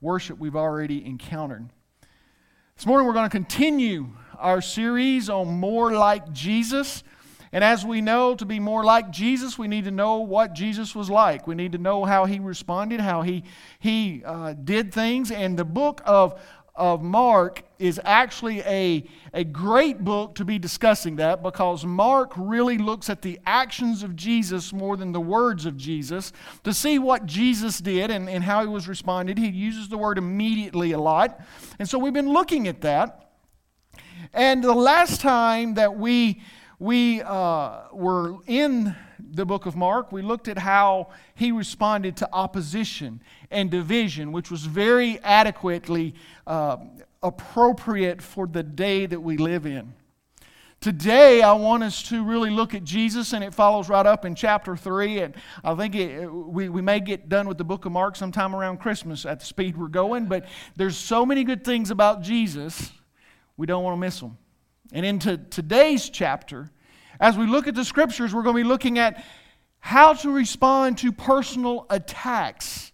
worship we've already encountered. This morning we're going to continue our series on more like Jesus. And as we know, to be more like Jesus, we need to know what Jesus was like. We need to know how he responded, how he, he uh, did things. And the book of, of Mark is actually a, a great book to be discussing that because Mark really looks at the actions of Jesus more than the words of Jesus to see what Jesus did and, and how he was responded. He uses the word immediately a lot. And so we've been looking at that. And the last time that we we uh, were in the book of Mark, we looked at how he responded to opposition and division, which was very adequately uh, appropriate for the day that we live in. Today, I want us to really look at Jesus, and it follows right up in chapter 3. And I think it, we, we may get done with the book of Mark sometime around Christmas at the speed we're going, but there's so many good things about Jesus, we don't want to miss them. And into today's chapter, as we look at the scriptures, we're going to be looking at how to respond to personal attacks.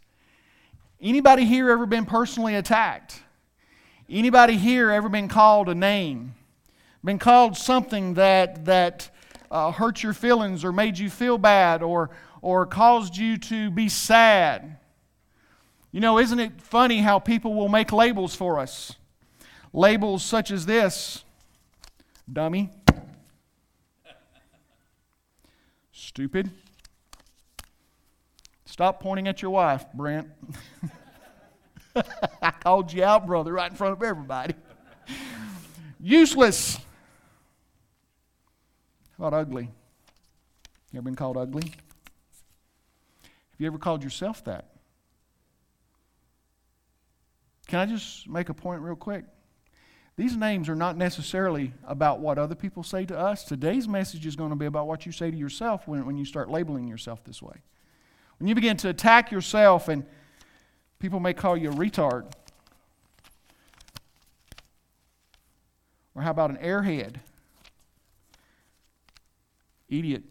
Anybody here ever been personally attacked? Anybody here ever been called a name? Been called something that that uh, hurt your feelings or made you feel bad or or caused you to be sad? You know, isn't it funny how people will make labels for us? Labels such as this dummy, stupid. Stop pointing at your wife, Brent. I called you out, brother, right in front of everybody. Useless. How about ugly? You ever been called ugly? Have you ever called yourself that? Can I just make a point real quick? These names are not necessarily about what other people say to us. Today's message is going to be about what you say to yourself when, when you start labeling yourself this way. When you begin to attack yourself, and people may call you a retard. Or how about an airhead? Idiot.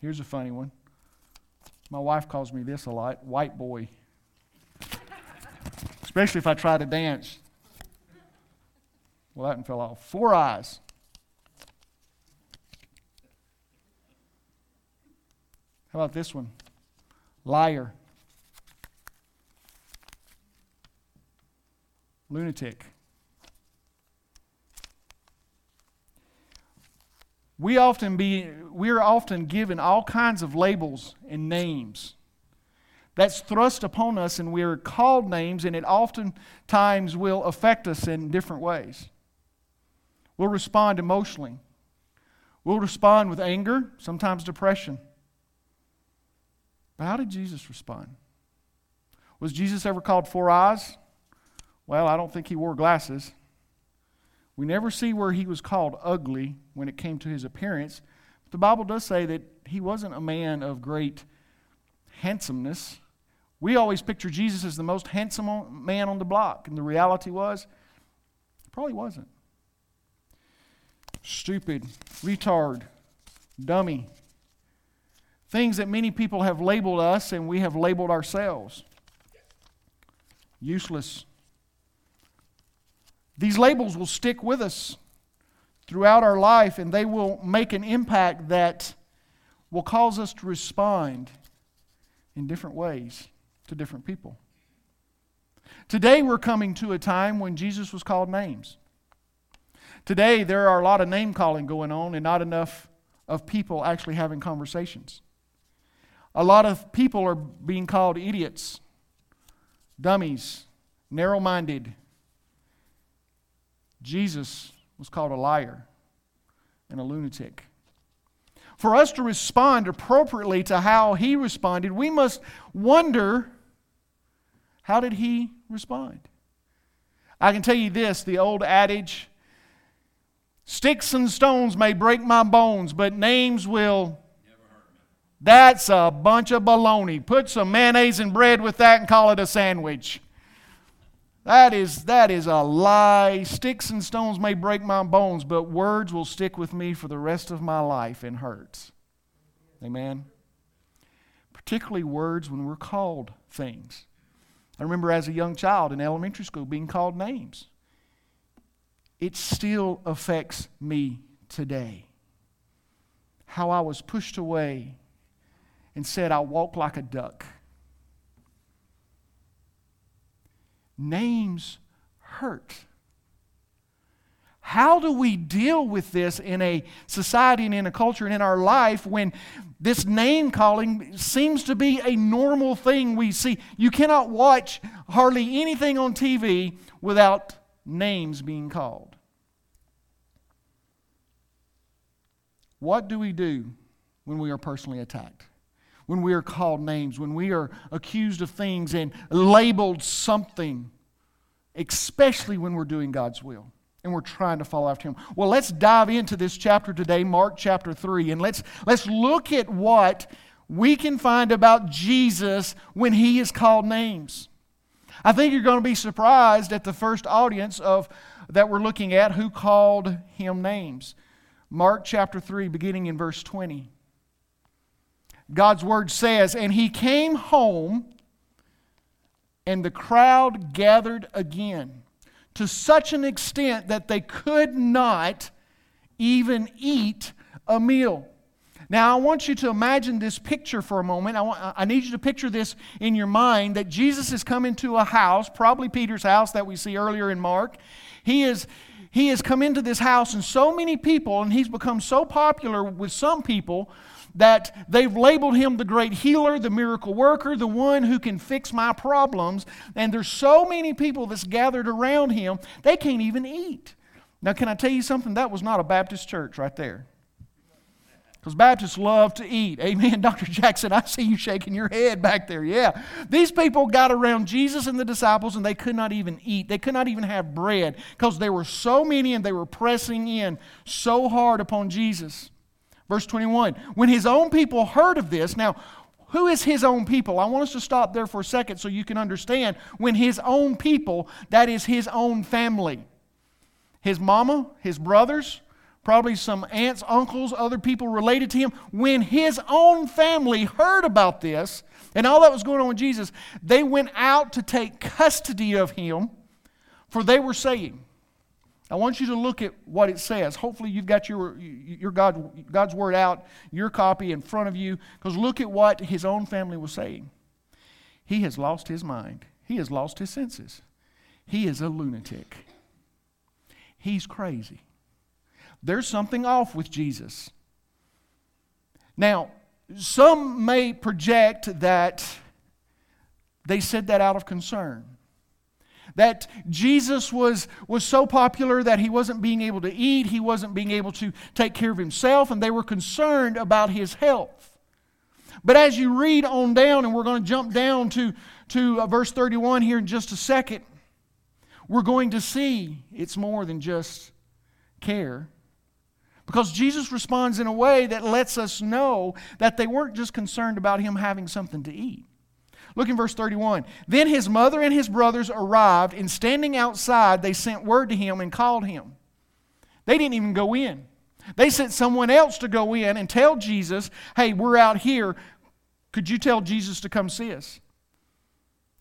Here's a funny one. My wife calls me this a lot white boy especially if I try to dance. Well, that one fell off. Four eyes. How about this one? Liar. Lunatic. We often be we are often given all kinds of labels and names that's thrust upon us, and we're called names, and it oftentimes will affect us in different ways. We'll respond emotionally, we'll respond with anger, sometimes depression. But how did Jesus respond? Was Jesus ever called four eyes? Well, I don't think he wore glasses. We never see where he was called ugly when it came to his appearance. But the Bible does say that he wasn't a man of great handsomeness. We always picture Jesus as the most handsome man on the block, and the reality was, probably wasn't. Stupid, retard, dummy. Things that many people have labeled us and we have labeled ourselves. Useless. These labels will stick with us throughout our life and they will make an impact that will cause us to respond in different ways to different people. Today, we're coming to a time when Jesus was called names. Today, there are a lot of name calling going on and not enough of people actually having conversations. A lot of people are being called idiots, dummies, narrow minded. Jesus was called a liar and a lunatic. For us to respond appropriately to how he responded, we must wonder how did he respond? I can tell you this the old adage sticks and stones may break my bones, but names will. That's a bunch of baloney. Put some mayonnaise and bread with that and call it a sandwich. That is, that is a lie. Sticks and stones may break my bones, but words will stick with me for the rest of my life and hurts. Amen particularly words when we're called things. I remember as a young child in elementary school being called names. It still affects me today. How I was pushed away and said, I walk like a duck. Names hurt. How do we deal with this in a society and in a culture and in our life when this name calling seems to be a normal thing we see? You cannot watch hardly anything on TV without names being called. What do we do when we are personally attacked? When we are called names, when we are accused of things and labeled something, especially when we're doing God's will and we're trying to follow after him. Well, let's dive into this chapter today, Mark chapter 3, and let's, let's look at what we can find about Jesus when he is called names. I think you're going to be surprised at the first audience of that we're looking at who called him names. Mark chapter 3 beginning in verse 20. God's word says, "And he came home and the crowd gathered again." to such an extent that they could not even eat a meal. Now, I want you to imagine this picture for a moment. I, want, I need you to picture this in your mind that Jesus has come into a house, probably Peter's house that we see earlier in Mark. He is he has come into this house, and so many people, and he's become so popular with some people that they've labeled him the great healer, the miracle worker, the one who can fix my problems. And there's so many people that's gathered around him, they can't even eat. Now, can I tell you something? That was not a Baptist church right there. Because Baptists love to eat. Amen. Dr. Jackson, I see you shaking your head back there. Yeah. These people got around Jesus and the disciples and they could not even eat. They could not even have bread because there were so many and they were pressing in so hard upon Jesus. Verse 21 When his own people heard of this, now, who is his own people? I want us to stop there for a second so you can understand. When his own people, that is his own family. His mama, his brothers, probably some aunts, uncles, other people related to him. When his own family heard about this and all that was going on with Jesus, they went out to take custody of him, for they were saying, I want you to look at what it says. Hopefully, you've got your, your God, God's word out, your copy in front of you, because look at what his own family was saying. He has lost his mind, he has lost his senses. He is a lunatic. He's crazy. There's something off with Jesus. Now, some may project that they said that out of concern that Jesus was, was so popular that he wasn't being able to eat, he wasn't being able to take care of himself, and they were concerned about his health. But as you read on down, and we're going to jump down to, to uh, verse 31 here in just a second, we're going to see it's more than just care. Because Jesus responds in a way that lets us know that they weren't just concerned about him having something to eat. Look in verse 31. Then his mother and his brothers arrived, and standing outside, they sent word to him and called him. They didn't even go in. They sent someone else to go in and tell Jesus, hey, we're out here. Could you tell Jesus to come see us?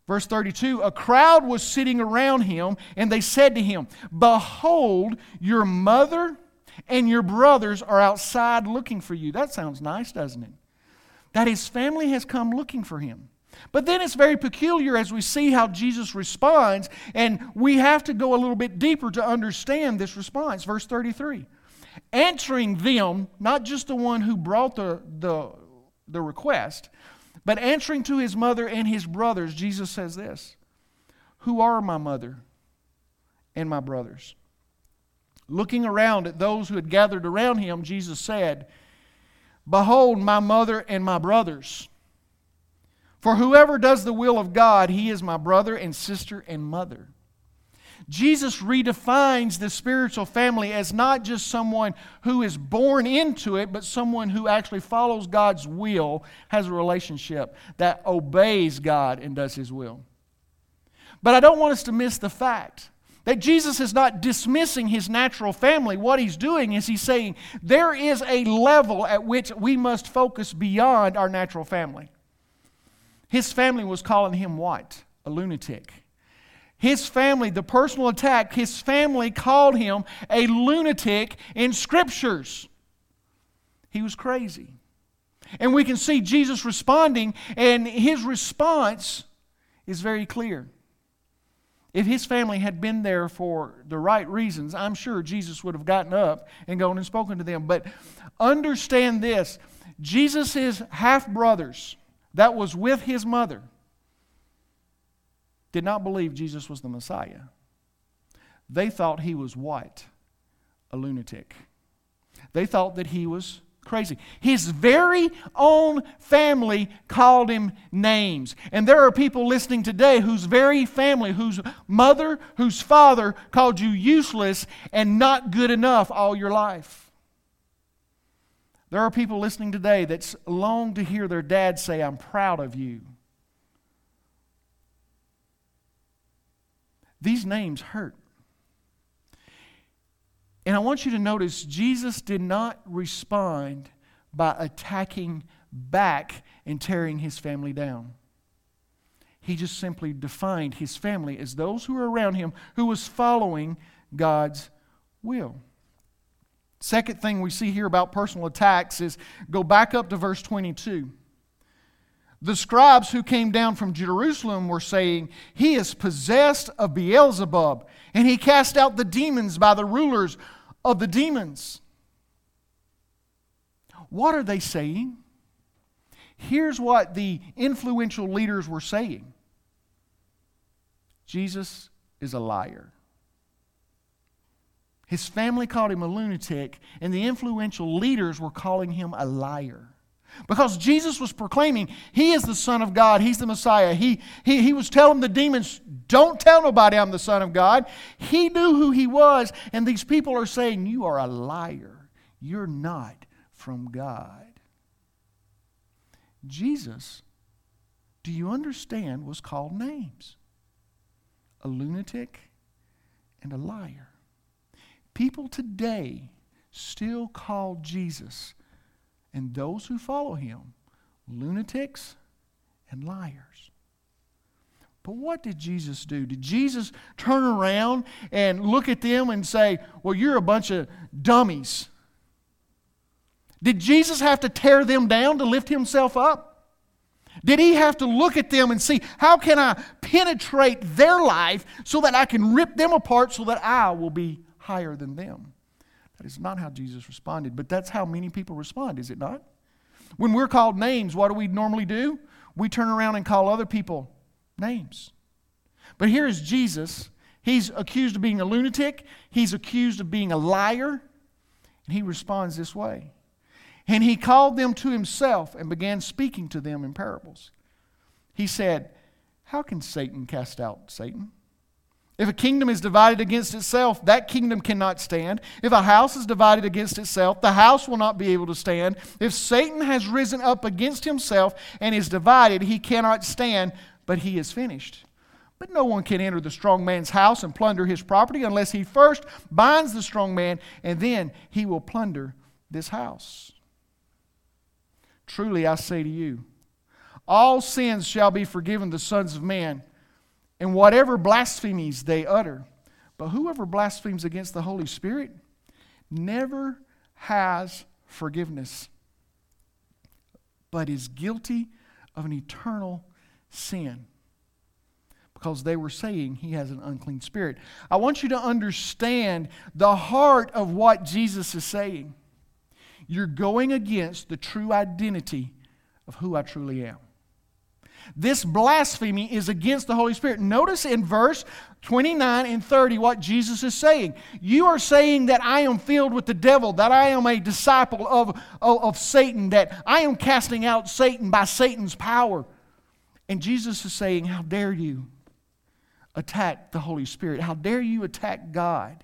Verse 32 A crowd was sitting around him, and they said to him, Behold, your mother and your brothers are outside looking for you. That sounds nice, doesn't it? That his family has come looking for him. But then it's very peculiar as we see how Jesus responds, and we have to go a little bit deeper to understand this response. Verse 33 Answering them, not just the one who brought the, the, the request, but answering to his mother and his brothers, Jesus says this Who are my mother and my brothers? Looking around at those who had gathered around him, Jesus said, Behold, my mother and my brothers. For whoever does the will of God, he is my brother and sister and mother. Jesus redefines the spiritual family as not just someone who is born into it, but someone who actually follows God's will, has a relationship that obeys God and does his will. But I don't want us to miss the fact that Jesus is not dismissing his natural family. What he's doing is he's saying there is a level at which we must focus beyond our natural family. His family was calling him what? A lunatic. His family, the personal attack, his family called him a lunatic in scriptures. He was crazy. And we can see Jesus responding, and his response is very clear. If his family had been there for the right reasons, I'm sure Jesus would have gotten up and gone and spoken to them. But understand this Jesus' half brothers that was with his mother did not believe Jesus was the Messiah. They thought he was what? A lunatic. They thought that he was crazy. His very own family called him names. And there are people listening today whose very family, whose mother, whose father called you useless and not good enough all your life. There are people listening today that long to hear their dad say, I'm proud of you. These names hurt. And I want you to notice Jesus did not respond by attacking back and tearing his family down. He just simply defined his family as those who were around him who was following God's will. Second thing we see here about personal attacks is go back up to verse 22. The scribes who came down from Jerusalem were saying, He is possessed of Beelzebub, and he cast out the demons by the rulers of the demons. What are they saying? Here's what the influential leaders were saying Jesus is a liar. His family called him a lunatic, and the influential leaders were calling him a liar. Because Jesus was proclaiming, He is the Son of God, He's the Messiah. He, he, he was telling the demons, Don't tell nobody I'm the Son of God. He knew who He was, and these people are saying, You are a liar. You're not from God. Jesus, do you understand, was called names a lunatic and a liar. People today still call Jesus and those who follow him lunatics and liars. But what did Jesus do? Did Jesus turn around and look at them and say, Well, you're a bunch of dummies? Did Jesus have to tear them down to lift himself up? Did he have to look at them and see, how can I penetrate their life so that I can rip them apart so that I will be higher than them? That is not how Jesus responded, but that's how many people respond, is it not? When we're called names, what do we normally do? We turn around and call other people names. But here is Jesus. He's accused of being a lunatic, he's accused of being a liar, and he responds this way. And he called them to himself and began speaking to them in parables. He said, How can Satan cast out Satan? If a kingdom is divided against itself, that kingdom cannot stand. If a house is divided against itself, the house will not be able to stand. If Satan has risen up against himself and is divided, he cannot stand, but he is finished. But no one can enter the strong man's house and plunder his property unless he first binds the strong man, and then he will plunder this house. Truly, I say to you, all sins shall be forgiven the sons of man and whatever blasphemies they utter. But whoever blasphemes against the Holy Spirit never has forgiveness, but is guilty of an eternal sin. Because they were saying he has an unclean spirit. I want you to understand the heart of what Jesus is saying. You're going against the true identity of who I truly am. This blasphemy is against the Holy Spirit. Notice in verse 29 and 30 what Jesus is saying. You are saying that I am filled with the devil, that I am a disciple of, of, of Satan, that I am casting out Satan by Satan's power. And Jesus is saying, How dare you attack the Holy Spirit? How dare you attack God?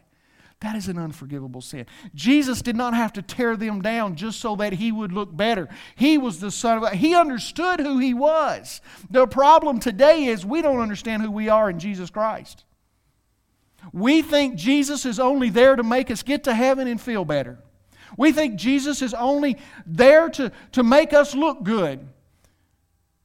That is an unforgivable sin. Jesus did not have to tear them down just so that he would look better. He was the Son of God. He understood who he was. The problem today is we don't understand who we are in Jesus Christ. We think Jesus is only there to make us get to heaven and feel better. We think Jesus is only there to, to make us look good.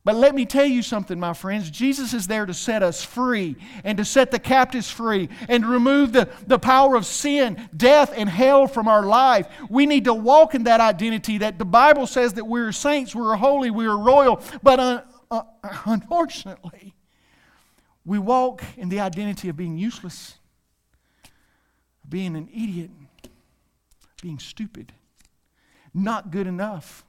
But let me tell you something, my friends. Jesus is there to set us free and to set the captives free and remove the, the power of sin, death, and hell from our life. We need to walk in that identity that the Bible says that we're saints, we're holy, we're royal. But uh, uh, unfortunately, we walk in the identity of being useless, being an idiot, being stupid, not good enough.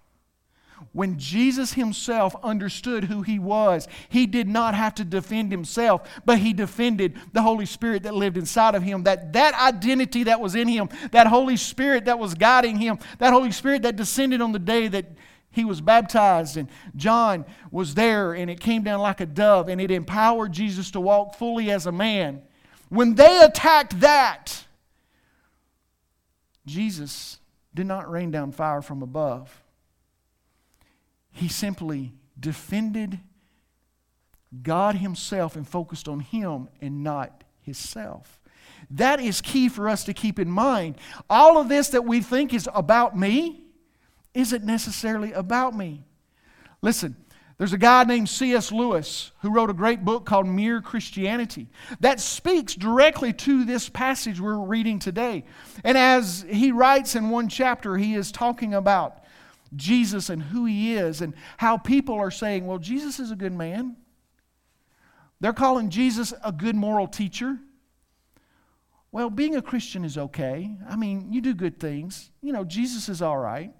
When Jesus himself understood who he was, he did not have to defend himself, but he defended the Holy Spirit that lived inside of him. That that identity that was in him, that Holy Spirit that was guiding him, that Holy Spirit that descended on the day that he was baptized and John was there and it came down like a dove and it empowered Jesus to walk fully as a man. When they attacked that, Jesus did not rain down fire from above. He simply defended God Himself and focused on Him and not Himself. That is key for us to keep in mind. All of this that we think is about me isn't necessarily about me. Listen, there's a guy named C.S. Lewis who wrote a great book called Mere Christianity that speaks directly to this passage we're reading today. And as he writes in one chapter, he is talking about Jesus and who he is and how people are saying, well, Jesus is a good man. They're calling Jesus a good moral teacher. Well, being a Christian is okay. I mean, you do good things. You know, Jesus is all right.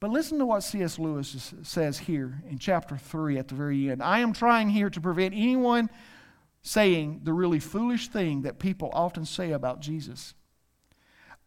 But listen to what C.S. Lewis says here in chapter 3 at the very end. I am trying here to prevent anyone saying the really foolish thing that people often say about Jesus.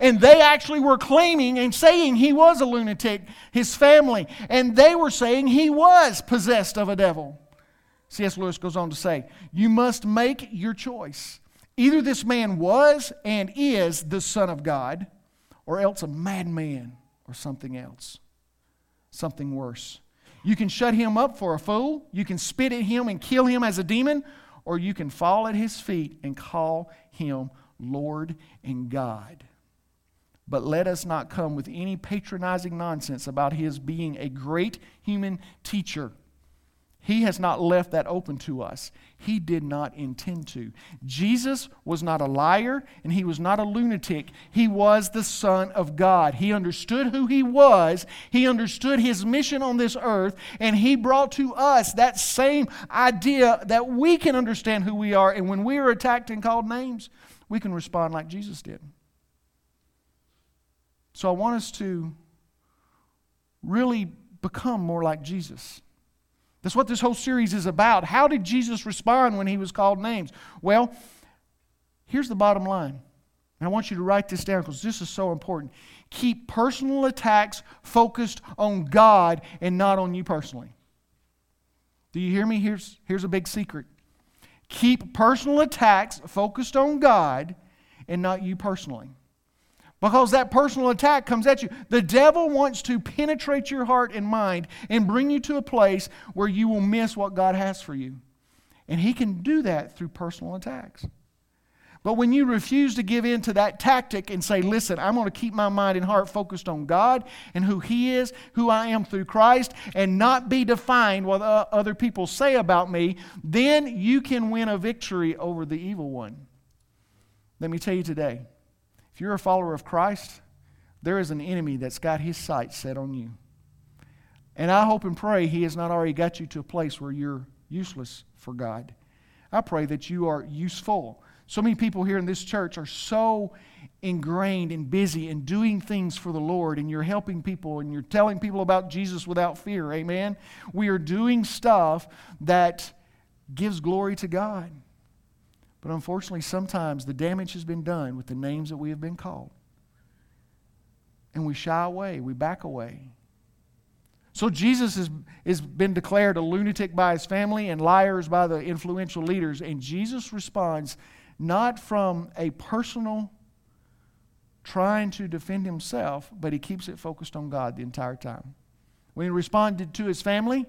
And they actually were claiming and saying he was a lunatic, his family, and they were saying he was possessed of a devil. C.S. Lewis goes on to say, You must make your choice. Either this man was and is the Son of God, or else a madman or something else, something worse. You can shut him up for a fool, you can spit at him and kill him as a demon, or you can fall at his feet and call him Lord and God. But let us not come with any patronizing nonsense about his being a great human teacher. He has not left that open to us. He did not intend to. Jesus was not a liar and he was not a lunatic. He was the Son of God. He understood who he was, he understood his mission on this earth, and he brought to us that same idea that we can understand who we are. And when we are attacked and called names, we can respond like Jesus did. So I want us to really become more like Jesus. That's what this whole series is about. How did Jesus respond when he was called names? Well, here's the bottom line. And I want you to write this down because this is so important. Keep personal attacks focused on God and not on you personally. Do you hear me? Here's, here's a big secret. Keep personal attacks focused on God and not you personally because that personal attack comes at you. The devil wants to penetrate your heart and mind and bring you to a place where you will miss what God has for you. And he can do that through personal attacks. But when you refuse to give in to that tactic and say, listen, I'm going to keep my mind and heart focused on God and who He is, who I am through Christ, and not be defined what uh, other people say about me, then you can win a victory over the evil one. Let me tell you today if you're a follower of Christ, there is an enemy that's got his sights set on you. And I hope and pray he has not already got you to a place where you're useless for God. I pray that you are useful. So many people here in this church are so ingrained and busy and doing things for the Lord, and you're helping people and you're telling people about Jesus without fear. Amen. We are doing stuff that gives glory to God. But unfortunately, sometimes the damage has been done with the names that we have been called. And we shy away, we back away. So Jesus has, has been declared a lunatic by his family and liars by the influential leaders. And Jesus responds not from a personal trying to defend himself, but he keeps it focused on God the entire time. When he responded to his family,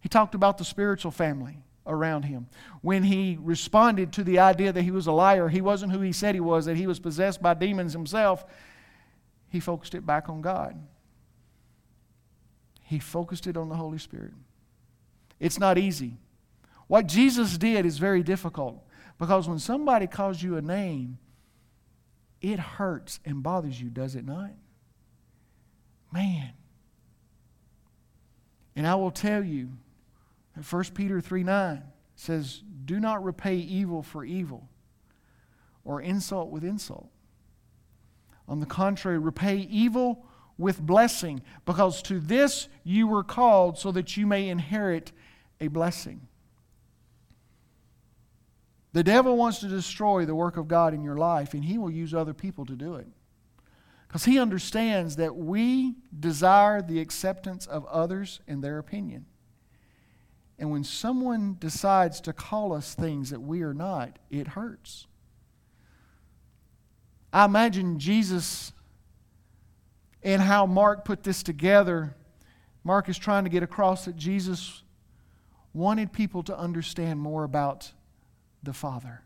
he talked about the spiritual family around him. When he responded to the idea that he was a liar, he wasn't who he said he was, that he was possessed by demons himself, he focused it back on God. He focused it on the Holy Spirit. It's not easy. What Jesus did is very difficult because when somebody calls you a name, it hurts and bothers you, does it not? Man. And I will tell you that 1 Peter 3 9 says, Do not repay evil for evil or insult with insult. On the contrary, repay evil with blessing, because to this you were called so that you may inherit a blessing. The devil wants to destroy the work of God in your life, and he will use other people to do it. Because he understands that we desire the acceptance of others and their opinion. And when someone decides to call us things that we are not, it hurts. I imagine Jesus and how Mark put this together. Mark is trying to get across that Jesus wanted people to understand more about the Father.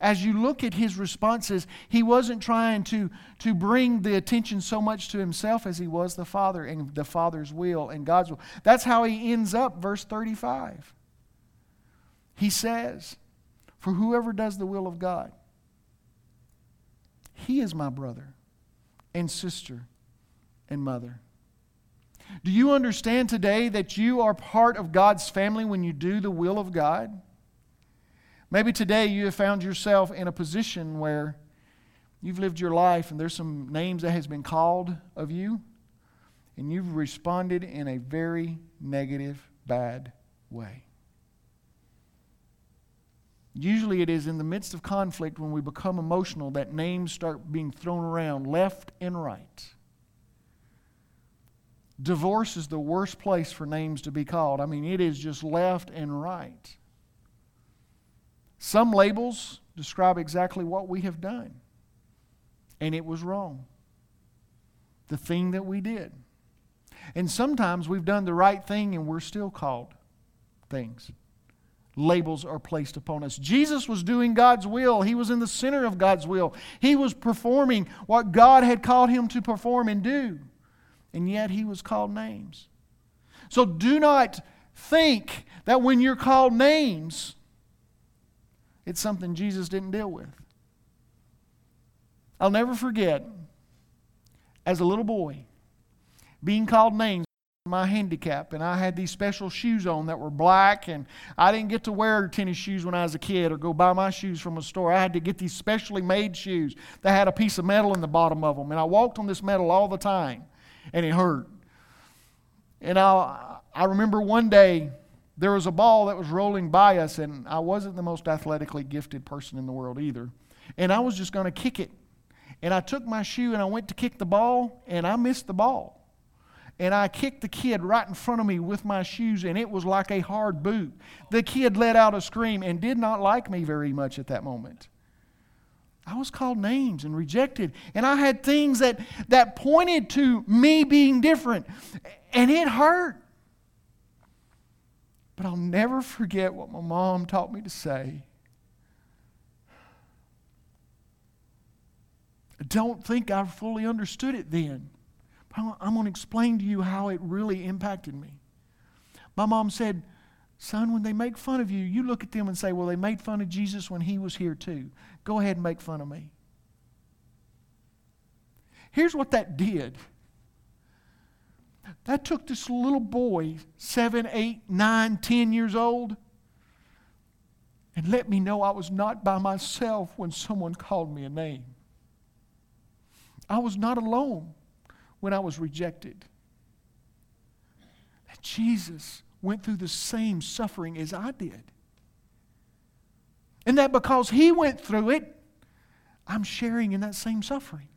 As you look at his responses, he wasn't trying to, to bring the attention so much to himself as he was the Father and the Father's will and God's will. That's how he ends up, verse 35. He says, For whoever does the will of God, he is my brother and sister and mother. Do you understand today that you are part of God's family when you do the will of God? Maybe today you have found yourself in a position where you've lived your life and there's some names that has been called of you and you've responded in a very negative, bad way. Usually, it is in the midst of conflict when we become emotional that names start being thrown around left and right. Divorce is the worst place for names to be called. I mean, it is just left and right. Some labels describe exactly what we have done, and it was wrong. The thing that we did. And sometimes we've done the right thing and we're still called things. Labels are placed upon us. Jesus was doing God's will. He was in the center of God's will. He was performing what God had called him to perform and do and yet he was called names. So do not think that when you're called names, it's something Jesus didn't deal with. I'll never forget, as a little boy, being called names my handicap and I had these special shoes on that were black and I didn't get to wear tennis shoes when I was a kid or go buy my shoes from a store. I had to get these specially made shoes that had a piece of metal in the bottom of them and I walked on this metal all the time and it hurt. And I, I remember one day there was a ball that was rolling by us, and I wasn't the most athletically gifted person in the world either. And I was just going to kick it. And I took my shoe and I went to kick the ball, and I missed the ball. And I kicked the kid right in front of me with my shoes, and it was like a hard boot. The kid let out a scream and did not like me very much at that moment. I was called names and rejected. And I had things that, that pointed to me being different. And it hurt. But I'll never forget what my mom taught me to say. I don't think I fully understood it then. But I'm going to explain to you how it really impacted me. My mom said, Son, when they make fun of you, you look at them and say, Well, they made fun of Jesus when he was here too. Go ahead and make fun of me. Here's what that did that took this little boy, seven, eight, nine, ten years old, and let me know I was not by myself when someone called me a name. I was not alone when I was rejected. That Jesus went through the same suffering as I did. And that because he went through it, I'm sharing in that same suffering.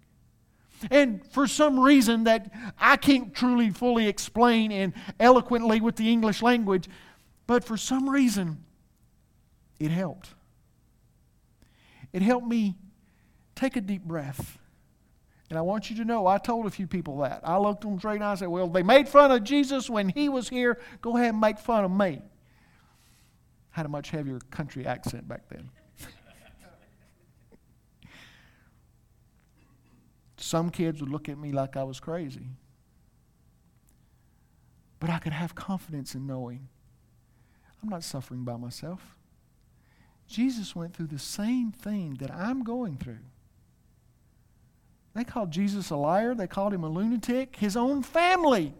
And for some reason that I can't truly fully explain and eloquently with the English language, but for some reason, it helped. It helped me take a deep breath. And I want you to know, I told a few people that. I looked them straight and I said, Well, they made fun of Jesus when he was here. Go ahead and make fun of me. Had a much heavier country accent back then. Some kids would look at me like I was crazy. But I could have confidence in knowing I'm not suffering by myself. Jesus went through the same thing that I'm going through. They called Jesus a liar, they called him a lunatic, his own family.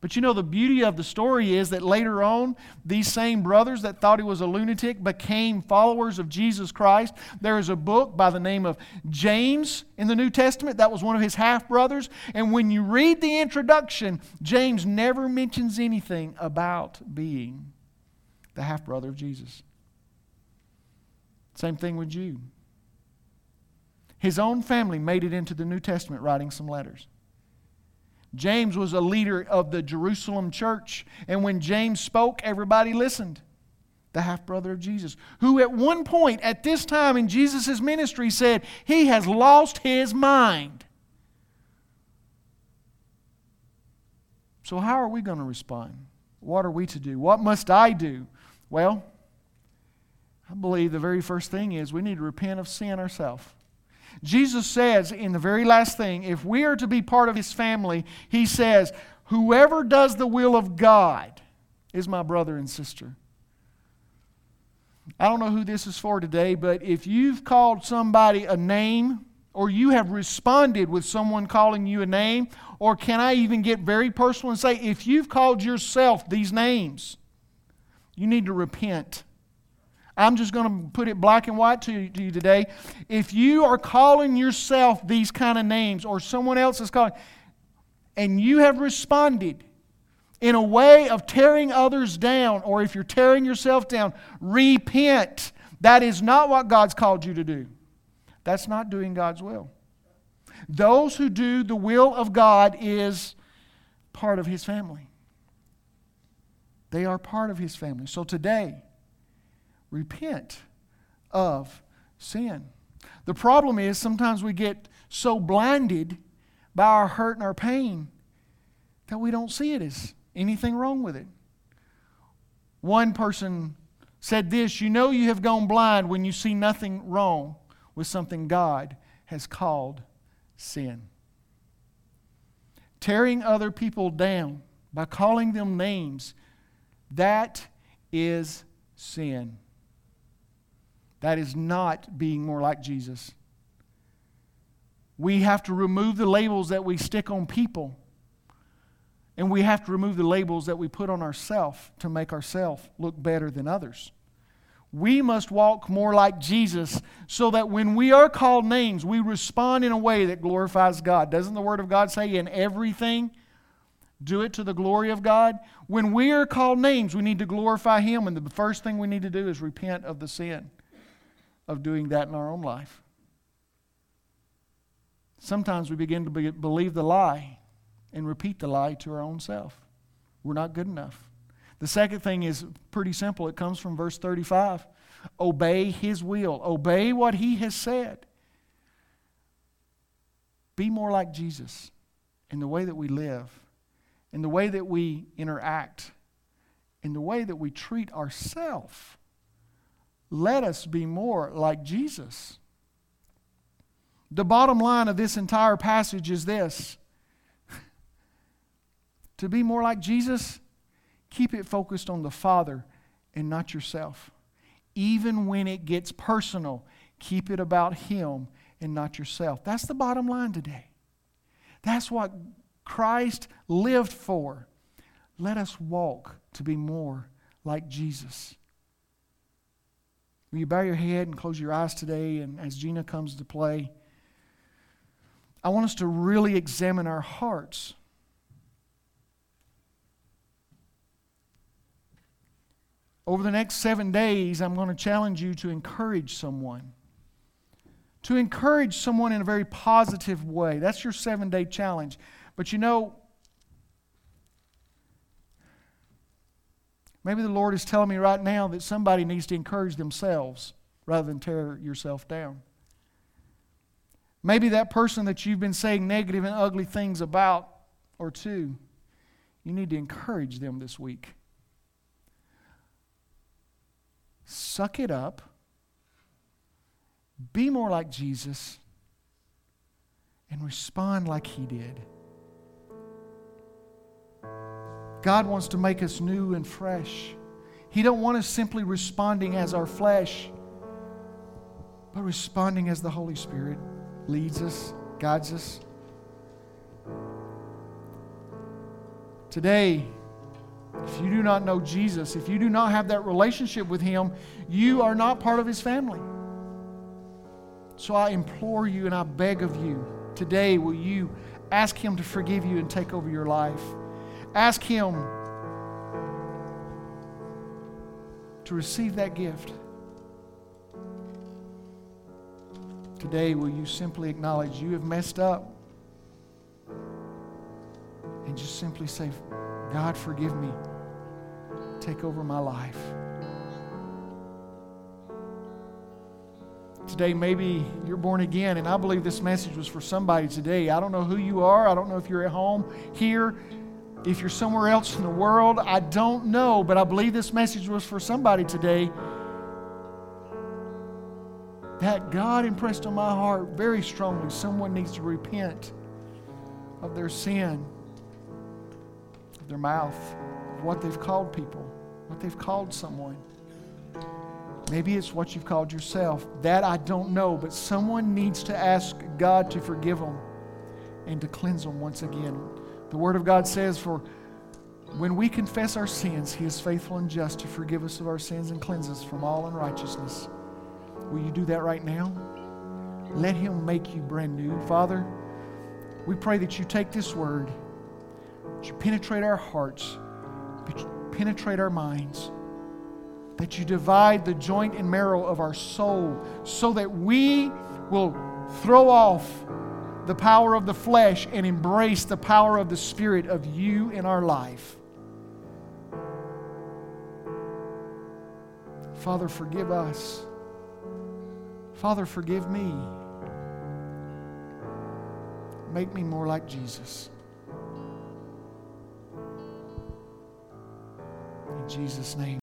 But you know, the beauty of the story is that later on, these same brothers that thought he was a lunatic became followers of Jesus Christ. There is a book by the name of James in the New Testament. That was one of his half brothers. And when you read the introduction, James never mentions anything about being the half brother of Jesus. Same thing with Jude. His own family made it into the New Testament writing some letters. James was a leader of the Jerusalem church, and when James spoke, everybody listened. The half brother of Jesus, who at one point at this time in Jesus' ministry said, He has lost his mind. So, how are we going to respond? What are we to do? What must I do? Well, I believe the very first thing is we need to repent of sin ourselves. Jesus says in the very last thing, if we are to be part of his family, he says, Whoever does the will of God is my brother and sister. I don't know who this is for today, but if you've called somebody a name, or you have responded with someone calling you a name, or can I even get very personal and say, if you've called yourself these names, you need to repent. I'm just going to put it black and white to you, to you today. If you are calling yourself these kind of names, or someone else is calling, and you have responded in a way of tearing others down, or if you're tearing yourself down, repent. That is not what God's called you to do. That's not doing God's will. Those who do the will of God is part of His family. They are part of His family. So today, repent of sin. The problem is sometimes we get so blinded by our hurt and our pain that we don't see it as anything wrong with it. One person said this You know, you have gone blind when you see nothing wrong with something God has called sin. Tearing other people down by calling them names, that is sin. That is not being more like Jesus. We have to remove the labels that we stick on people. And we have to remove the labels that we put on ourselves to make ourselves look better than others. We must walk more like Jesus so that when we are called names, we respond in a way that glorifies God. Doesn't the Word of God say, in everything, do it to the glory of God? When we are called names, we need to glorify Him, and the first thing we need to do is repent of the sin of doing that in our own life. Sometimes we begin to be, believe the lie and repeat the lie to our own self. We're not good enough. The second thing is pretty simple. It comes from verse 35. Obey his will, obey what he has said. Be more like Jesus in the way that we live, in the way that we interact, in the way that we treat ourselves let us be more like Jesus. The bottom line of this entire passage is this to be more like Jesus, keep it focused on the Father and not yourself. Even when it gets personal, keep it about Him and not yourself. That's the bottom line today. That's what Christ lived for. Let us walk to be more like Jesus. Will you bow your head and close your eyes today? And as Gina comes to play, I want us to really examine our hearts. Over the next seven days, I'm going to challenge you to encourage someone to encourage someone in a very positive way. That's your seven day challenge. But you know, maybe the Lord is telling me right now that somebody needs to encourage themselves rather than tear yourself down. Maybe that person that you've been saying negative and ugly things about or to, you need to encourage them this week. Suck it up. Be more like Jesus and respond like he did. God wants to make us new and fresh. He don't want us simply responding as our flesh, but responding as the Holy Spirit leads us, guides us. Today, if you do not know Jesus, if you do not have that relationship with Him, you are not part of His family. So I implore you and I beg of you today, will you ask Him to forgive you and take over your life? Ask Him to receive that gift. Today, will you simply acknowledge you have messed up and just simply say, God, forgive me. Take over my life. Today, maybe you're born again, and I believe this message was for somebody today. I don't know who you are. I don't know if you're at home here, if you're somewhere else in the world. I don't know, but I believe this message was for somebody today that God impressed on my heart very strongly. Someone needs to repent of their sin, of their mouth, of what they've called people, what they've called someone. Maybe it's what you've called yourself. That I don't know, but someone needs to ask God to forgive them and to cleanse them once again. The Word of God says, For when we confess our sins, He is faithful and just to forgive us of our sins and cleanse us from all unrighteousness. Will you do that right now? Let Him make you brand new. Father, we pray that you take this word, that you penetrate our hearts, that you penetrate our minds, that you divide the joint and marrow of our soul so that we will throw off the power of the flesh and embrace the power of the Spirit of you in our life. Father, forgive us. Father, forgive me. Make me more like Jesus. In Jesus' name.